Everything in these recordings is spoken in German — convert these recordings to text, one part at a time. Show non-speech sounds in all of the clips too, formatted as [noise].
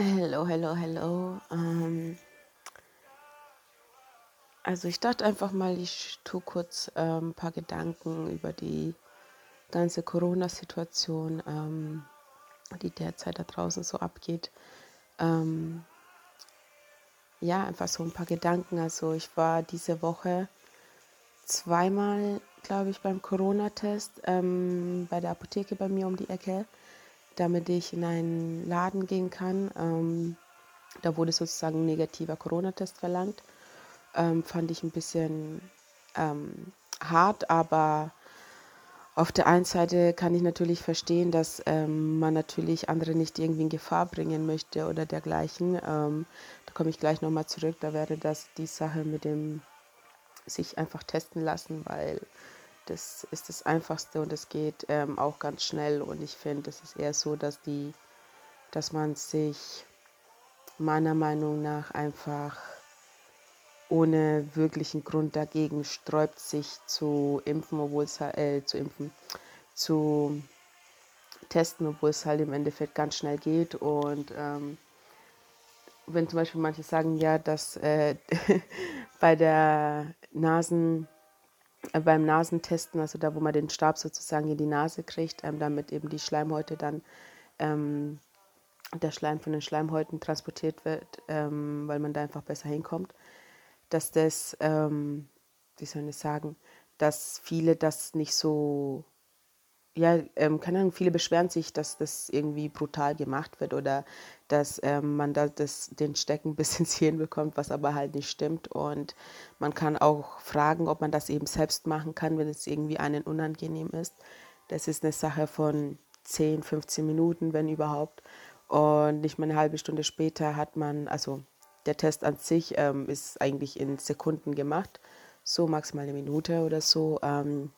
Hello, hello, hello. Ähm, also ich dachte einfach mal, ich tue kurz ähm, ein paar Gedanken über die ganze Corona-Situation, ähm, die derzeit da draußen so abgeht. Ähm, ja, einfach so ein paar Gedanken. Also ich war diese Woche zweimal, glaube ich, beim Corona-Test ähm, bei der Apotheke bei mir um die Ecke damit ich in einen Laden gehen kann. Ähm, da wurde sozusagen ein negativer Corona-Test verlangt. Ähm, fand ich ein bisschen ähm, hart, aber auf der einen Seite kann ich natürlich verstehen, dass ähm, man natürlich andere nicht irgendwie in Gefahr bringen möchte oder dergleichen. Ähm, da komme ich gleich nochmal zurück. Da wäre das die Sache mit dem sich einfach testen lassen, weil das ist das Einfachste und es geht ähm, auch ganz schnell. Und ich finde, es ist eher so, dass die, dass man sich meiner Meinung nach einfach ohne wirklichen Grund dagegen sträubt, sich zu impfen, obwohl es äh, zu impfen, zu testen, obwohl es halt im Endeffekt ganz schnell geht. Und ähm, wenn zum Beispiel manche sagen, ja, dass äh, [laughs] bei der Nasen beim Nasentesten, also da, wo man den Stab sozusagen in die Nase kriegt, ähm, damit eben die Schleimhäute dann, ähm, der Schleim von den Schleimhäuten transportiert wird, ähm, weil man da einfach besser hinkommt, dass das, ähm, wie soll ich sagen, dass viele das nicht so ja, ähm, keine Ahnung, viele beschweren sich, dass das irgendwie brutal gemacht wird oder dass ähm, man da das, den Stecken bis [laughs] ins Hirn bekommt, was aber halt nicht stimmt. Und man kann auch fragen, ob man das eben selbst machen kann, wenn es irgendwie einen unangenehm ist. Das ist eine Sache von 10, 15 Minuten, wenn überhaupt. Und nicht mal eine halbe Stunde später hat man, also der Test an sich ähm, ist eigentlich in Sekunden gemacht, so maximal eine Minute oder so. Ähm,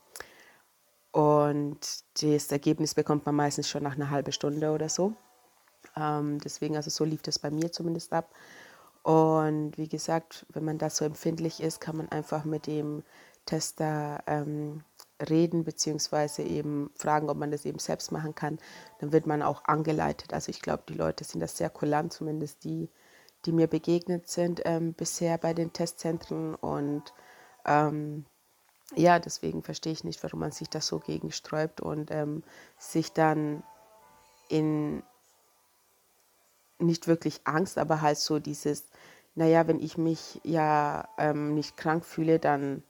und das Ergebnis bekommt man meistens schon nach einer halben Stunde oder so. Ähm, deswegen, also so lief das bei mir zumindest ab. Und wie gesagt, wenn man da so empfindlich ist, kann man einfach mit dem Tester ähm, reden, beziehungsweise eben fragen, ob man das eben selbst machen kann. Dann wird man auch angeleitet. Also ich glaube, die Leute sind das sehr kulant, zumindest die, die mir begegnet sind ähm, bisher bei den Testzentren. Und ähm, ja, deswegen verstehe ich nicht, warum man sich das so gegensträubt und ähm, sich dann in nicht wirklich Angst, aber halt so dieses, naja, wenn ich mich ja ähm, nicht krank fühle, dann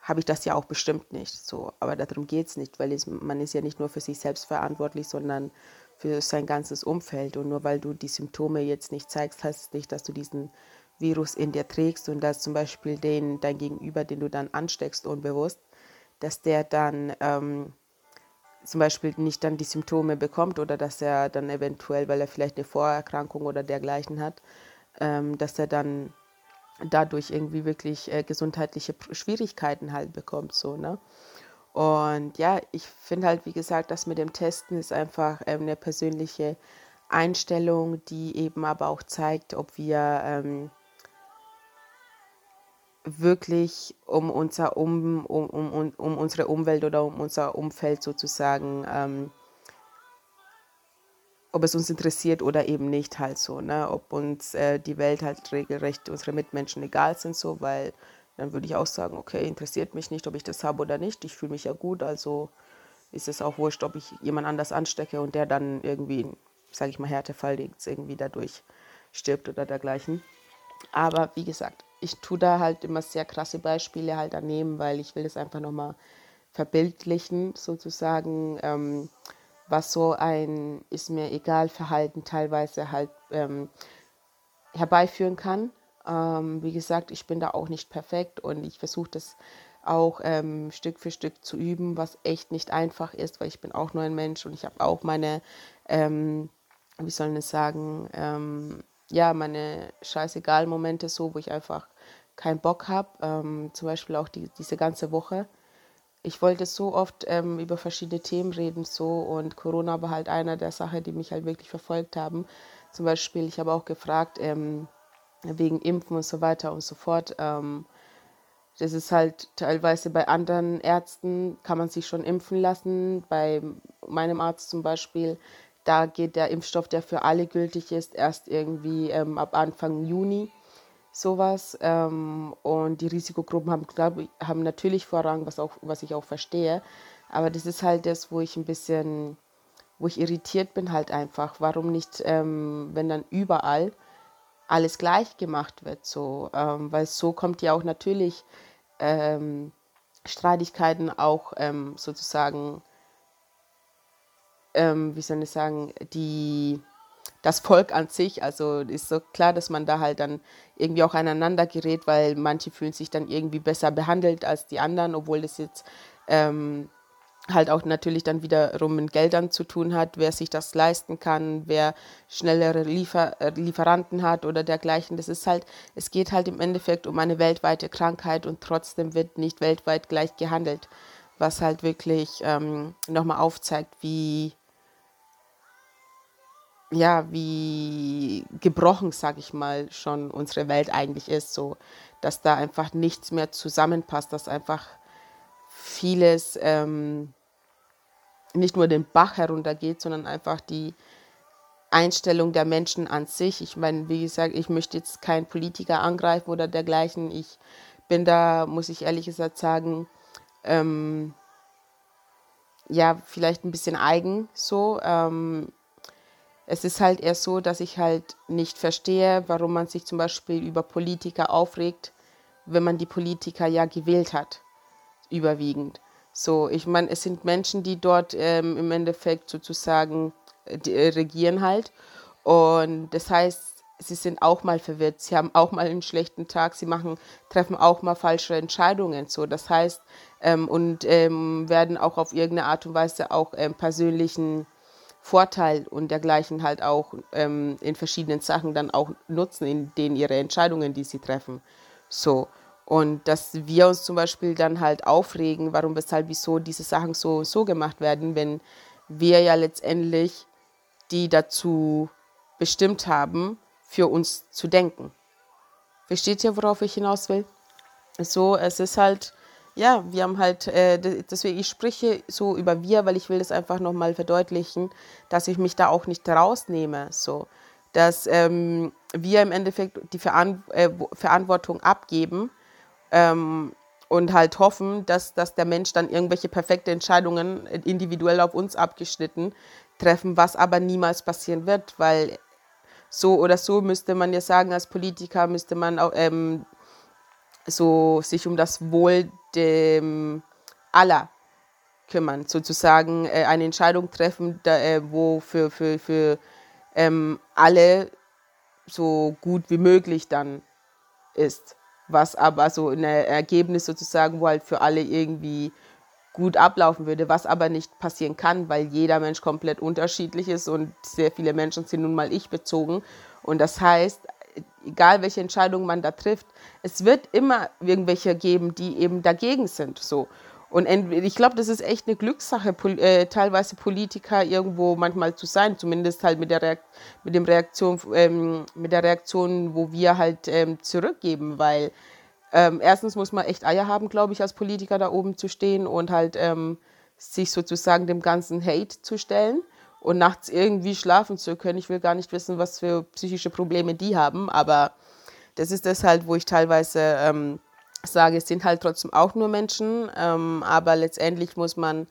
habe ich das ja auch bestimmt nicht. So, aber darum geht es nicht, weil es, man ist ja nicht nur für sich selbst verantwortlich, sondern für sein ganzes Umfeld. Und nur weil du die Symptome jetzt nicht zeigst, heißt es nicht, dass du diesen Virus in dir trägst und dass zum Beispiel den, dein Gegenüber, den du dann ansteckst, unbewusst, dass der dann ähm, zum Beispiel nicht dann die Symptome bekommt oder dass er dann eventuell, weil er vielleicht eine Vorerkrankung oder dergleichen hat, ähm, dass er dann dadurch irgendwie wirklich äh, gesundheitliche Schwierigkeiten halt bekommt, so, ne? Und ja, ich finde halt, wie gesagt, das mit dem Testen ist einfach ähm, eine persönliche Einstellung, die eben aber auch zeigt, ob wir ähm, wirklich um, unser um, um, um, um unsere Umwelt oder um unser Umfeld sozusagen, ähm, ob es uns interessiert oder eben nicht halt so, ne? ob uns äh, die Welt halt regelrecht, unsere Mitmenschen egal sind so, weil dann würde ich auch sagen, okay, interessiert mich nicht, ob ich das habe oder nicht, ich fühle mich ja gut, also ist es auch wurscht, ob ich jemand anders anstecke und der dann irgendwie, sage ich mal, Härtefall irgendwie dadurch stirbt oder dergleichen. Aber wie gesagt, ich tue da halt immer sehr krasse Beispiele halt daneben, weil ich will das einfach nochmal verbildlichen, sozusagen, ähm, was so ein ist mir egal Verhalten teilweise halt ähm, herbeiführen kann. Ähm, wie gesagt, ich bin da auch nicht perfekt und ich versuche das auch ähm, Stück für Stück zu üben, was echt nicht einfach ist, weil ich bin auch nur ein Mensch und ich habe auch meine, ähm, wie soll ich sagen, ähm, ja, meine scheißegal Momente so, wo ich einfach keinen Bock habe. Ähm, zum Beispiel auch die, diese ganze Woche. Ich wollte so oft ähm, über verschiedene Themen reden so und Corona war halt einer der Sachen, die mich halt wirklich verfolgt haben. Zum Beispiel, ich habe auch gefragt ähm, wegen Impfen und so weiter und so fort. Ähm, das ist halt teilweise bei anderen Ärzten kann man sich schon impfen lassen. Bei meinem Arzt zum Beispiel da geht der Impfstoff, der für alle gültig ist, erst irgendwie ähm, ab Anfang Juni sowas. Ähm, und die Risikogruppen haben, glaub, haben natürlich Vorrang, was, auch, was ich auch verstehe. Aber das ist halt das, wo ich ein bisschen, wo ich irritiert bin halt einfach. Warum nicht, ähm, wenn dann überall alles gleich gemacht wird, so, ähm, weil so kommt ja auch natürlich ähm, Streitigkeiten auch ähm, sozusagen, ähm, wie soll ich sagen, die das Volk an sich, also ist so klar, dass man da halt dann irgendwie auch aneinander gerät, weil manche fühlen sich dann irgendwie besser behandelt als die anderen, obwohl das jetzt ähm, halt auch natürlich dann wiederum mit Geldern zu tun hat, wer sich das leisten kann, wer schnellere Liefer äh, Lieferanten hat oder dergleichen. Das ist halt, es geht halt im Endeffekt um eine weltweite Krankheit und trotzdem wird nicht weltweit gleich gehandelt, was halt wirklich ähm, nochmal aufzeigt, wie ja, wie gebrochen, sag ich mal, schon unsere Welt eigentlich ist, so, dass da einfach nichts mehr zusammenpasst, dass einfach vieles ähm, nicht nur den Bach heruntergeht, sondern einfach die Einstellung der Menschen an sich. Ich meine, wie gesagt, ich möchte jetzt keinen Politiker angreifen oder dergleichen. Ich bin da, muss ich ehrlich gesagt sagen, ähm, ja, vielleicht ein bisschen eigen so. Ähm, es ist halt eher so, dass ich halt nicht verstehe, warum man sich zum Beispiel über Politiker aufregt, wenn man die Politiker ja gewählt hat, überwiegend. So, ich meine, es sind Menschen, die dort ähm, im Endeffekt sozusagen äh, äh, regieren halt. Und das heißt, sie sind auch mal verwirrt, sie haben auch mal einen schlechten Tag, sie machen, treffen auch mal falsche Entscheidungen. So, das heißt, ähm, und ähm, werden auch auf irgendeine Art und Weise auch ähm, persönlichen Vorteil und dergleichen halt auch ähm, in verschiedenen Sachen dann auch nutzen, in denen ihre Entscheidungen, die sie treffen. So. Und dass wir uns zum Beispiel dann halt aufregen, warum, weshalb, wieso diese Sachen so so gemacht werden, wenn wir ja letztendlich die dazu bestimmt haben, für uns zu denken. Versteht ihr, worauf ich hinaus will? So, es ist halt, ja, wir haben halt, äh, deswegen, ich spreche so über wir, weil ich will das einfach nochmal verdeutlichen, dass ich mich da auch nicht rausnehme, so. Dass ähm, wir im Endeffekt die Veran äh, Verantwortung abgeben ähm, und halt hoffen, dass, dass der Mensch dann irgendwelche perfekte Entscheidungen individuell auf uns abgeschnitten treffen, was aber niemals passieren wird, weil so oder so müsste man ja sagen, als Politiker müsste man auch ähm, so sich um das Wohl dem aller kümmern, sozusagen äh, eine Entscheidung treffen, da, äh, wo für, für, für ähm, alle so gut wie möglich dann ist. Was aber so ein Ergebnis sozusagen, wo halt für alle irgendwie gut ablaufen würde, was aber nicht passieren kann, weil jeder Mensch komplett unterschiedlich ist und sehr viele Menschen sind nun mal ich bezogen. Und das heißt, egal welche Entscheidung man da trifft, es wird immer irgendwelche geben, die eben dagegen sind. So. Und ich glaube, das ist echt eine Glückssache, äh, teilweise Politiker irgendwo manchmal zu sein, zumindest halt mit der, Reakt mit dem Reaktion, ähm, mit der Reaktion, wo wir halt ähm, zurückgeben, weil ähm, erstens muss man echt Eier haben, glaube ich, als Politiker da oben zu stehen und halt ähm, sich sozusagen dem ganzen Hate zu stellen und nachts irgendwie schlafen zu können. Ich will gar nicht wissen, was für psychische Probleme die haben, aber das ist das halt, wo ich teilweise ähm, sage, es sind halt trotzdem auch nur Menschen, ähm, aber letztendlich muss man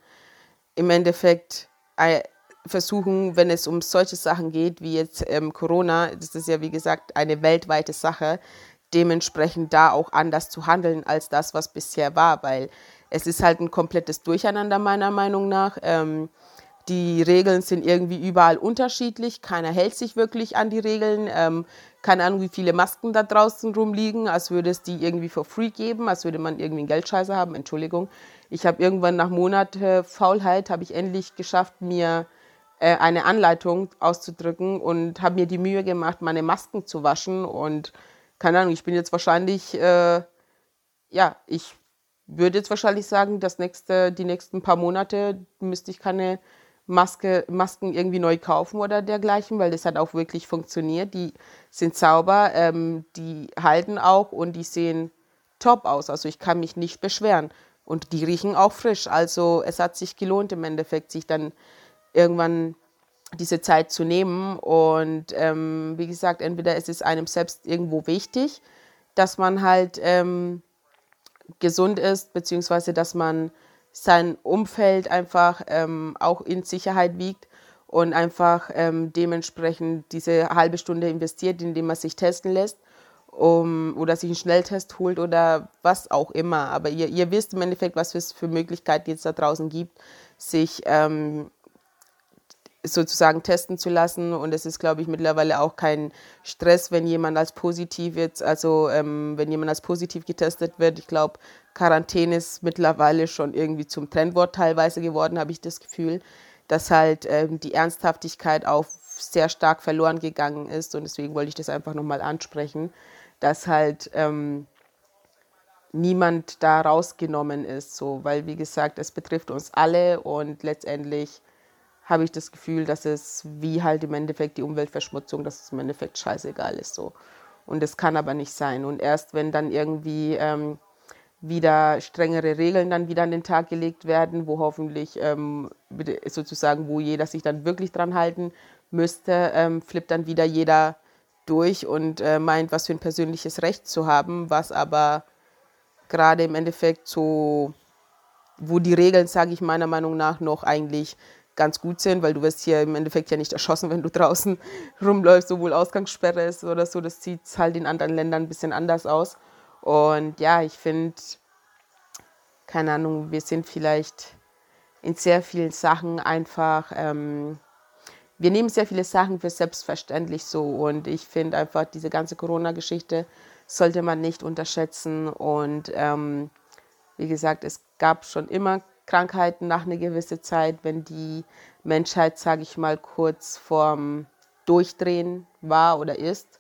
im Endeffekt äh, versuchen, wenn es um solche Sachen geht wie jetzt ähm, Corona, das ist ja wie gesagt eine weltweite Sache, dementsprechend da auch anders zu handeln als das, was bisher war, weil es ist halt ein komplettes Durcheinander meiner Meinung nach. Ähm, die Regeln sind irgendwie überall unterschiedlich. Keiner hält sich wirklich an die Regeln. Ähm, keine Ahnung, wie viele Masken da draußen rumliegen, als würde es die irgendwie for free geben, als würde man irgendwie einen Geldscheiße haben. Entschuldigung. Ich habe irgendwann nach Monate Faulheit, habe ich endlich geschafft, mir äh, eine Anleitung auszudrücken und habe mir die Mühe gemacht, meine Masken zu waschen. Und keine Ahnung, ich bin jetzt wahrscheinlich, äh, ja, ich würde jetzt wahrscheinlich sagen, das nächste, die nächsten paar Monate müsste ich keine Maske, Masken irgendwie neu kaufen oder dergleichen, weil das hat auch wirklich funktioniert. Die sind sauber, ähm, die halten auch und die sehen top aus. Also ich kann mich nicht beschweren. Und die riechen auch frisch. Also es hat sich gelohnt im Endeffekt, sich dann irgendwann diese Zeit zu nehmen. Und ähm, wie gesagt, entweder ist es einem selbst irgendwo wichtig, dass man halt ähm, gesund ist, beziehungsweise dass man sein Umfeld einfach ähm, auch in Sicherheit wiegt und einfach ähm, dementsprechend diese halbe Stunde investiert, indem man sich testen lässt um, oder sich einen Schnelltest holt oder was auch immer. Aber ihr, ihr wisst im Endeffekt, was es für Möglichkeiten jetzt da draußen gibt, sich ähm, sozusagen testen zu lassen. Und es ist, glaube ich, mittlerweile auch kein Stress, wenn jemand als positiv jetzt, also ähm, wenn jemand als positiv getestet wird. Ich glaube, Quarantäne ist mittlerweile schon irgendwie zum Trendwort teilweise geworden, habe ich das Gefühl, dass halt ähm, die Ernsthaftigkeit auch sehr stark verloren gegangen ist. Und deswegen wollte ich das einfach nochmal ansprechen, dass halt ähm, niemand da rausgenommen ist, so, weil wie gesagt, es betrifft uns alle und letztendlich habe ich das Gefühl, dass es wie halt im Endeffekt die Umweltverschmutzung, dass es im Endeffekt scheißegal ist so. Und das kann aber nicht sein. Und erst wenn dann irgendwie ähm, wieder strengere Regeln dann wieder an den Tag gelegt werden, wo hoffentlich ähm, sozusagen, wo jeder sich dann wirklich dran halten müsste, ähm, flippt dann wieder jeder durch und äh, meint, was für ein persönliches Recht zu haben, was aber gerade im Endeffekt so, wo die Regeln, sage ich meiner Meinung nach, noch eigentlich ganz gut sind, weil du wirst hier im Endeffekt ja nicht erschossen, wenn du draußen [laughs] rumläufst, sowohl Ausgangssperre ist oder so. Das sieht halt in anderen Ländern ein bisschen anders aus. Und ja, ich finde, keine Ahnung, wir sind vielleicht in sehr vielen Sachen einfach, ähm, wir nehmen sehr viele Sachen für selbstverständlich so. Und ich finde einfach, diese ganze Corona-Geschichte sollte man nicht unterschätzen. Und ähm, wie gesagt, es gab schon immer Krankheiten nach einer gewissen Zeit, wenn die Menschheit, sage ich mal, kurz vorm Durchdrehen war oder ist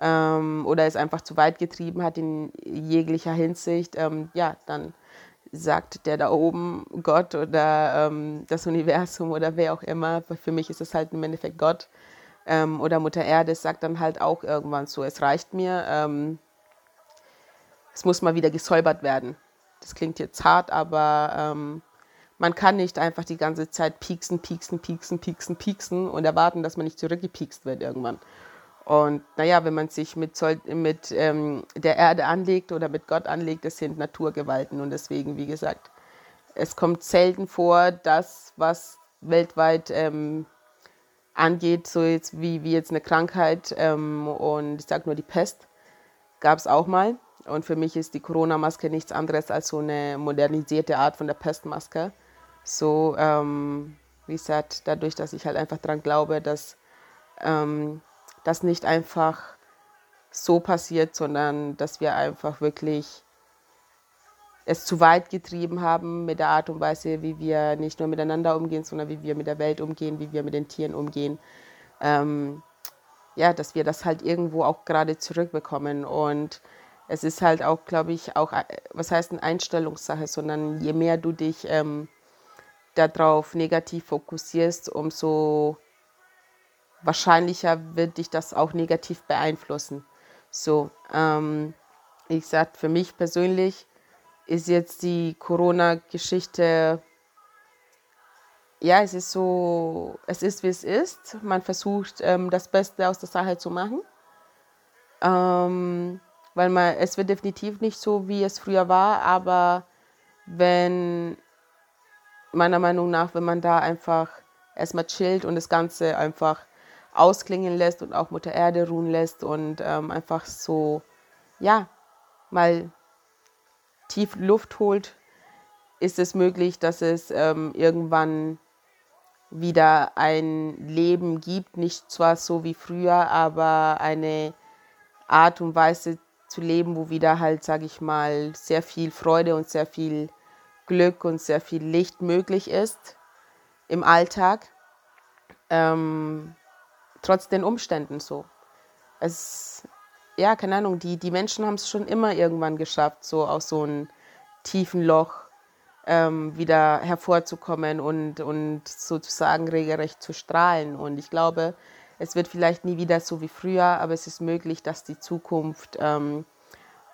ähm, oder es einfach zu weit getrieben hat in jeglicher Hinsicht, ähm, ja, dann sagt der da oben Gott oder ähm, das Universum oder wer auch immer, für mich ist es halt im Endeffekt Gott ähm, oder Mutter Erde, sagt dann halt auch irgendwann so, es reicht mir, ähm, es muss mal wieder gesäubert werden das klingt jetzt hart, aber ähm, man kann nicht einfach die ganze Zeit pieksen, pieksen, pieksen, pieksen, pieksen und erwarten, dass man nicht zurückgepiekst wird irgendwann. Und naja, wenn man sich mit, mit ähm, der Erde anlegt oder mit Gott anlegt, das sind Naturgewalten. Und deswegen, wie gesagt, es kommt selten vor, dass was weltweit ähm, angeht, so jetzt wie, wie jetzt eine Krankheit ähm, und ich sage nur die Pest, gab es auch mal. Und für mich ist die Corona-Maske nichts anderes als so eine modernisierte Art von der Pestmaske. So, ähm, wie gesagt, dadurch, dass ich halt einfach daran glaube, dass ähm, das nicht einfach so passiert, sondern dass wir einfach wirklich es zu weit getrieben haben mit der Art und Weise, wie wir nicht nur miteinander umgehen, sondern wie wir mit der Welt umgehen, wie wir mit den Tieren umgehen. Ähm, ja, dass wir das halt irgendwo auch gerade zurückbekommen. Und es ist halt auch, glaube ich, auch, äh, was heißt eine Einstellungssache, sondern je mehr du dich ähm, darauf negativ fokussierst, umso wahrscheinlicher wird dich das auch negativ beeinflussen. So, ähm, wie gesagt, für mich persönlich ist jetzt die Corona-Geschichte, ja, es ist so, es ist wie es ist. Man versucht, ähm, das Beste aus der Sache zu machen. Ähm, weil man, es wird definitiv nicht so, wie es früher war, aber wenn, meiner Meinung nach, wenn man da einfach erstmal chillt und das Ganze einfach ausklingen lässt und auch Mutter Erde ruhen lässt und ähm, einfach so, ja, mal tief Luft holt, ist es möglich, dass es ähm, irgendwann wieder ein Leben gibt, nicht zwar so wie früher, aber eine Art und Weise zu leben, wo wieder halt, sage ich mal, sehr viel Freude und sehr viel Glück und sehr viel Licht möglich ist im Alltag, ähm, trotz den Umständen so. Es, ja, keine Ahnung, die, die Menschen haben es schon immer irgendwann geschafft, so aus so einem tiefen Loch ähm, wieder hervorzukommen und, und sozusagen regelrecht zu strahlen. Und ich glaube, es wird vielleicht nie wieder so wie früher, aber es ist möglich, dass die Zukunft ähm,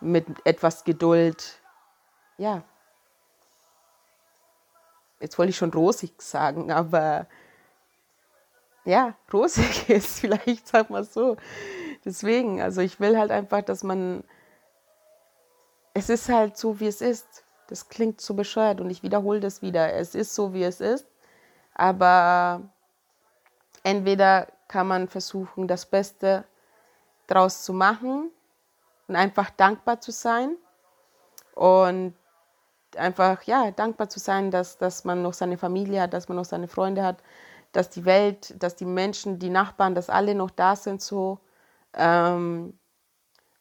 mit etwas Geduld, ja, jetzt wollte ich schon rosig sagen, aber ja, rosig [laughs] ist, vielleicht, sag mal so. Deswegen, also ich will halt einfach, dass man, es ist halt so, wie es ist. Das klingt so bescheuert und ich wiederhole das wieder. Es ist so, wie es ist, aber entweder kann man versuchen, das Beste draus zu machen und einfach dankbar zu sein und einfach, ja, dankbar zu sein, dass, dass man noch seine Familie hat, dass man noch seine Freunde hat, dass die Welt, dass die Menschen, die Nachbarn, dass alle noch da sind so. Ähm,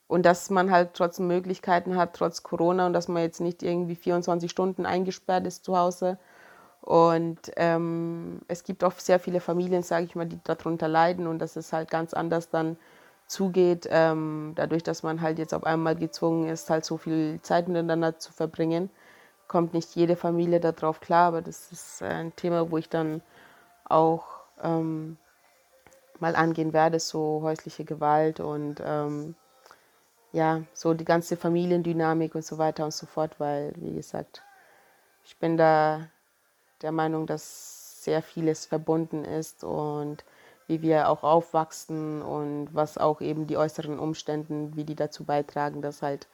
und dass man halt trotzdem Möglichkeiten hat, trotz Corona und dass man jetzt nicht irgendwie 24 Stunden eingesperrt ist zu Hause. Und ähm, es gibt auch sehr viele Familien, sage ich mal, die darunter leiden und dass es halt ganz anders dann zugeht, ähm, dadurch, dass man halt jetzt auf einmal gezwungen ist, halt so viel Zeit miteinander zu verbringen, kommt nicht jede Familie darauf klar, aber das ist ein Thema, wo ich dann auch ähm, mal angehen werde, so häusliche Gewalt und ähm, ja, so die ganze Familiendynamik und so weiter und so fort, weil, wie gesagt, ich bin da der Meinung, dass sehr vieles verbunden ist und wie wir auch aufwachsen und was auch eben die äußeren Umstände, wie die dazu beitragen, dass halt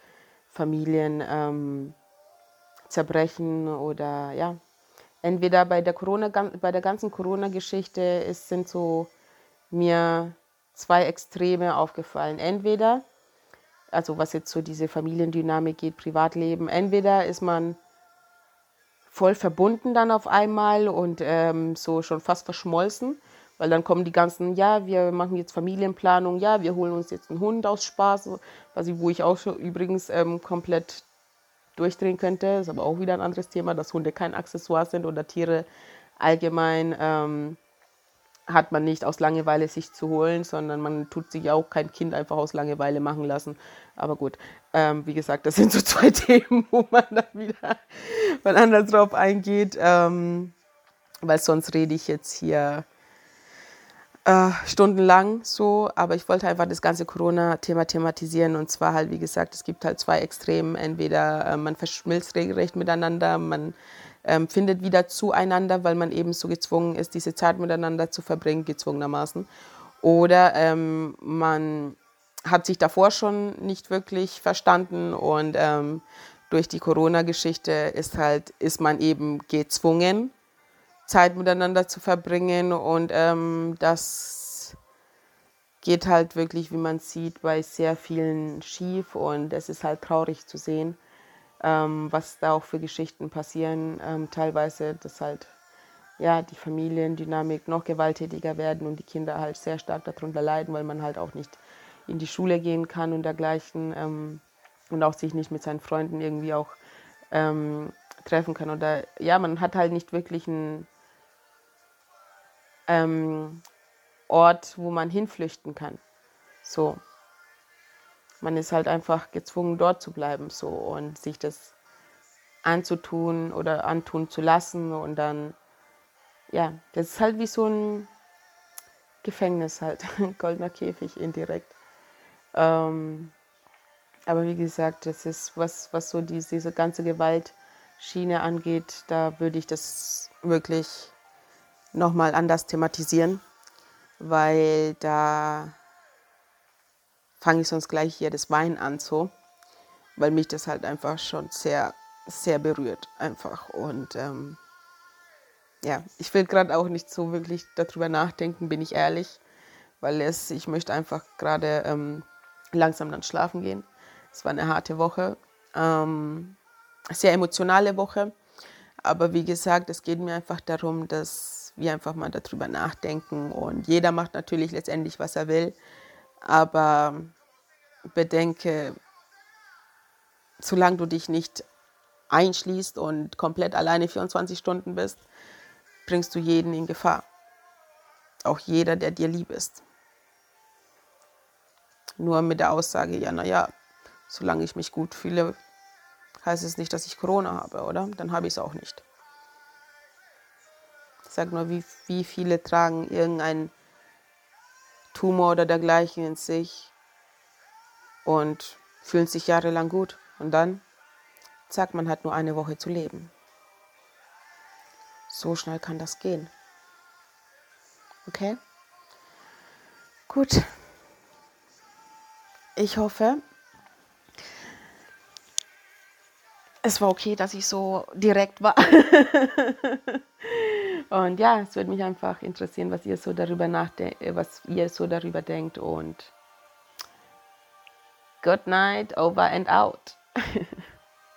Familien ähm, zerbrechen oder ja, entweder bei der Corona, bei der ganzen Corona-Geschichte sind so mir zwei Extreme aufgefallen. Entweder, also was jetzt so diese Familiendynamik geht, Privatleben, entweder ist man voll verbunden dann auf einmal und ähm, so schon fast verschmolzen, weil dann kommen die ganzen, ja, wir machen jetzt Familienplanung, ja, wir holen uns jetzt einen Hund aus Spaß, was ich, wo ich auch schon übrigens ähm, komplett durchdrehen könnte. Ist aber auch wieder ein anderes Thema, dass Hunde kein Accessoire sind oder Tiere allgemein ähm, hat man nicht aus Langeweile sich zu holen, sondern man tut sich auch kein Kind einfach aus Langeweile machen lassen. Aber gut, ähm, wie gesagt, das sind so [laughs] zwei Themen, wo man dann wieder anders drauf eingeht, ähm, weil sonst rede ich jetzt hier äh, stundenlang so, aber ich wollte einfach das ganze Corona-Thema thematisieren und zwar halt, wie gesagt, es gibt halt zwei Extremen. Entweder äh, man verschmilzt regelrecht miteinander, man ähm, findet wieder zueinander, weil man eben so gezwungen ist, diese Zeit miteinander zu verbringen, gezwungenermaßen. Oder ähm, man hat sich davor schon nicht wirklich verstanden und ähm, durch die Corona-Geschichte ist halt, ist man eben gezwungen, Zeit miteinander zu verbringen. Und ähm, das geht halt wirklich, wie man sieht, bei sehr vielen schief. Und es ist halt traurig zu sehen, ähm, was da auch für Geschichten passieren. Ähm, teilweise, dass halt ja, die Familiendynamik noch gewalttätiger werden und die Kinder halt sehr stark darunter leiden, weil man halt auch nicht in die Schule gehen kann und dergleichen ähm, und auch sich nicht mit seinen Freunden irgendwie auch ähm, treffen kann. Oder ja, man hat halt nicht wirklich ein ähm, Ort, wo man hinflüchten kann. So. Man ist halt einfach gezwungen, dort zu bleiben so und sich das anzutun oder antun zu lassen und dann, ja, das ist halt wie so ein Gefängnis halt, ein [laughs] goldener Käfig indirekt. Ähm, aber wie gesagt, das ist was, was so die, diese ganze Gewaltschiene angeht, da würde ich das wirklich nochmal anders thematisieren, weil da fange ich sonst gleich hier das Wein an so, weil mich das halt einfach schon sehr, sehr berührt einfach. Und ähm, ja, ich will gerade auch nicht so wirklich darüber nachdenken, bin ich ehrlich, weil es, ich möchte einfach gerade ähm, langsam dann schlafen gehen. Es war eine harte Woche, ähm, sehr emotionale Woche. Aber wie gesagt, es geht mir einfach darum, dass wir einfach mal darüber nachdenken. Und jeder macht natürlich letztendlich, was er will. Aber bedenke, solange du dich nicht einschließt und komplett alleine 24 Stunden bist, bringst du jeden in Gefahr. Auch jeder, der dir lieb ist. Nur mit der Aussage, ja, naja, solange ich mich gut fühle, heißt es nicht, dass ich Corona habe, oder? Dann habe ich es auch nicht. Sag nur, wie, wie viele tragen irgendeinen Tumor oder dergleichen in sich und fühlen sich jahrelang gut. Und dann, zack, man hat nur eine Woche zu leben. So schnell kann das gehen. Okay? gut. Ich hoffe, es war okay, dass ich so direkt war. [laughs] und ja, es würde mich einfach interessieren, was ihr so darüber nachdenkt, was ihr so darüber denkt und good night, over and out. [laughs]